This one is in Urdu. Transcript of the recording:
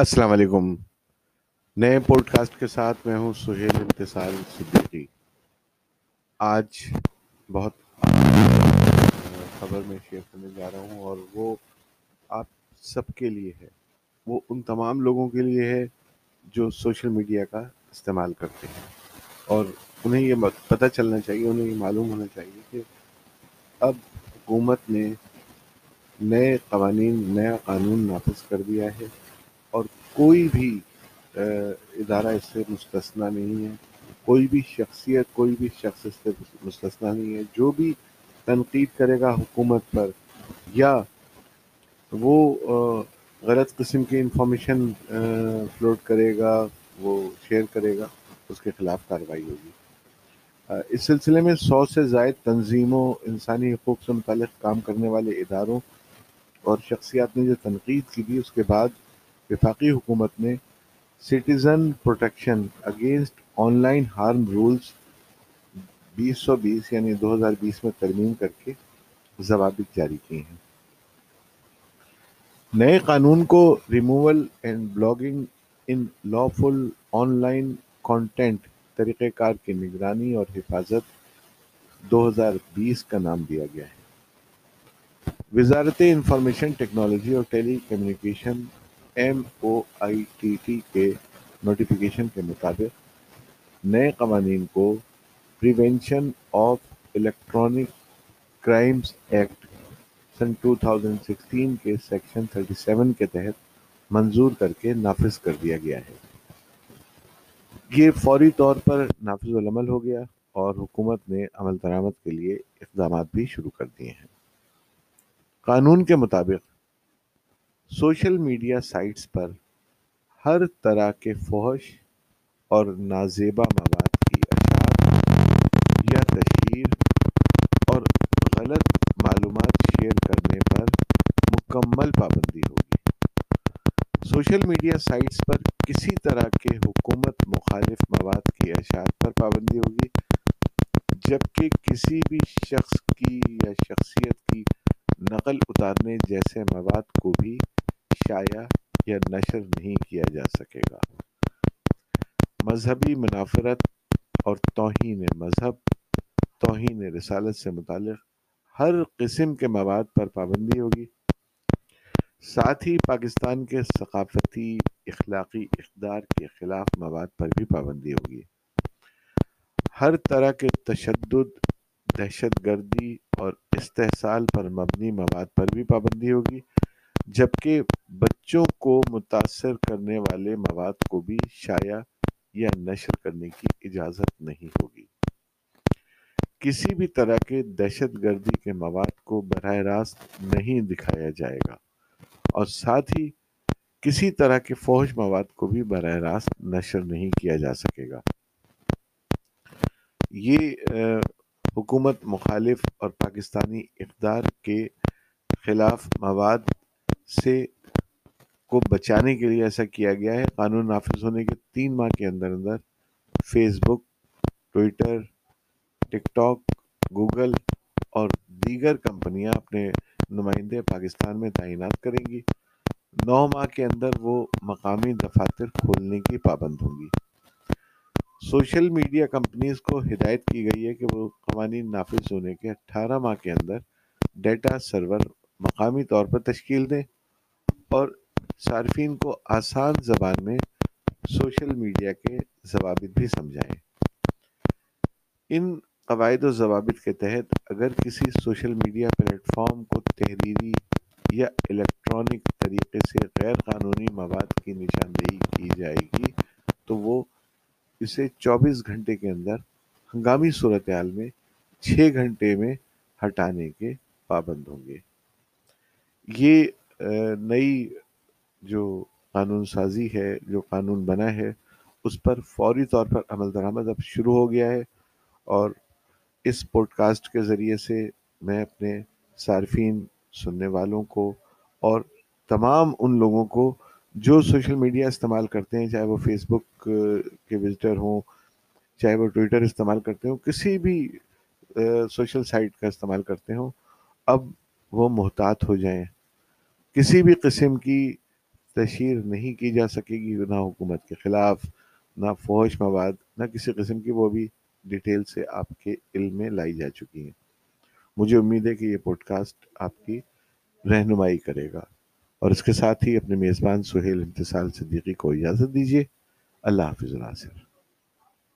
السلام علیکم۔ نئے پوڈ کاسٹ کے ساتھ میں ہوں سہیل امتصال صدیقی۔ آج بہت خبر میں شیئر کرنے جا رہا ہوں اور وہ آپ سب کے لیے ہے۔ وہ ان تمام لوگوں کے لیے ہے جو سوشل میڈیا کا استعمال کرتے ہیں۔ اور انہیں یہ پتہ چلنا چاہیے، انہیں یہ معلوم ہونا چاہیے کہ اب حکومت نے نئے قوانین، نیا قانون نافذ کر دیا ہے۔ اور کوئی بھی ادارہ اس سے مستثنا نہیں ہے۔ کوئی بھی شخصیت، کوئی بھی شخص اس سے مستثنا نہیں ہے۔ جو بھی تنقید کرے گا حکومت پر، یا وہ غلط قسم کی انفارمیشن فلوٹ کرے گا، وہ شیئر کرے گا، اس کے خلاف کارروائی ہوگی۔ اس سلسلے میں سو سے زائد تنظیموں، انسانی حقوق سے متعلق کام کرنے والے اداروں اور شخصیات نے جو تنقید کی تھی، اس کے بعد وفاقی حکومت نے citizen protection against online harm rules بیس سو بیس یعنی دو ہزار بیس میں ترمیم کر کے ضوابط جاری کیے ہیں۔ نئے قانون کو removal and blocking unlawful online content طریقہ کار کی نگرانی اور حفاظت دو ہزار بیس کا نام دیا گیا ہے۔ وزارت انفارمیشن ٹیکنالوجی اور telecommunication M O I T T کے نوٹیفیکیشن کے مطابق نئے قوانین کو prevention of electronic crimes act سن 2016 کے سیکشن 37 کے تحت منظور کر کے نافذ کر دیا گیا ہے۔ یہ فوری طور پر نافذ العمل ہو گیا اور حکومت نے عمل درآمد کے لیے اقدامات بھی شروع کر دیے ہیں۔ قانون کے مطابق سوشل میڈیا سائٹس پر ہر طرح کے فوہش اور نازیبا مواد کی اشاعت یا تشہیر اور غلط معلومات شیئر کرنے پر مکمل پابندی ہوگی۔ سوشل میڈیا سائٹس پر کسی طرح کے حکومت مخالف مواد کی اشاعت پر پابندی ہوگی، جبکہ کسی بھی شخص کی یا شخصیت کی نقل اتارنے جیسے مواد کو بھی شائع یا نشر نہیں کیا جا سکے گا۔ مذہبی منافرت اور توہین مذہب، توہین رسالت سے متعلق ہر قسم کے مواد پر پابندی ہوگی۔ ساتھ ہی پاکستان کے ثقافتی، اخلاقی اقدار کے خلاف مواد پر بھی پابندی ہوگی۔ ہر طرح کے تشدد، دہشت گردی اور استحصال پر مبنی مواد پر بھی پابندی ہوگی۔ جبکہ بچوں کو متاثر کرنے والے مواد کو بھی شائع یا نشر کرنے کی اجازت نہیں ہوگی۔ کسی بھی طرح کے دہشت گردی کے مواد کو براہ راست نہیں دکھایا جائے گا، اور ساتھ ہی کسی طرح کے فوج مواد کو بھی براہ راست نشر نہیں کیا جا سکے گا۔ یہ حکومت مخالف اور پاکستانی اقدار کے خلاف مواد سے کو بچانے کے لیے ایسا کیا گیا ہے، قانون نافذ ہونے کے تین ماہ کے اندر اندر Facebook Twitter TikTok Google اور دیگر کمپنیاں اپنے نمائندے پاکستان میں تعینات کریں گی۔ نو ماہ کے اندر وہ مقامی دفاتر کھولنے کی پابند ہوں گی۔ سوشل میڈیا کمپنیز کو ہدایت کی گئی ہے کہ وہ قوانین نافذ ہونے کے اٹھارہ ماہ کے اندر ڈیٹا سرور مقامی طور پر تشکیل دیں۔ اور صارفین کو آسان زبان میں سوشل میڈیا کے ضوابط بھی سمجھائیں۔ ان قواعد و ضوابط کے تحت اگر کسی سوشل میڈیا پلیٹ فارم کو تحریری یا الیکٹرانک طریقے سے غیر قانونی مواد کی نشاندہی کی جائے گی، تو وہ اسے چوبیس گھنٹے کے اندر ہنگامی صورتحال میں چھ گھنٹے میں ہٹانے کے پابند ہوں گے۔ یہ نئی جو قانون سازی ہے، جو قانون بنا ہے، اس پر فوری طور پر عمل درآمد اب شروع ہو گیا ہے اور اس پوڈ کاسٹ کے ذریعے سے میں اپنے صارفین، سننے والوں کو اور تمام ان لوگوں کو جو سوشل میڈیا استعمال کرتے ہیں، چاہے وہ فیس بک کے وزٹر ہوں، چاہے وہ ٹویٹر استعمال کرتے ہوں، کسی بھی سوشل سائٹ کا استعمال کرتے ہوں، اب وہ محتاط ہو جائیں۔ کسی بھی قسم کی تشہیر نہیں کی جا سکے گی نہ حکومت کے خلاف، نہ فوش مواد نہ کسی قسم کی، وہ بھی ڈیٹیل سے آپ کے علم میں لائی جا چکی ہیں۔ مجھے امید ہے کہ یہ پوڈ کاسٹ آپ کی رہنمائی کرے گا۔ اور اس کے ساتھ ہی اپنے میزبان سہیل امتصال صدیقی کو اجازت دیجیے۔ اللہ حافظ ناصر۔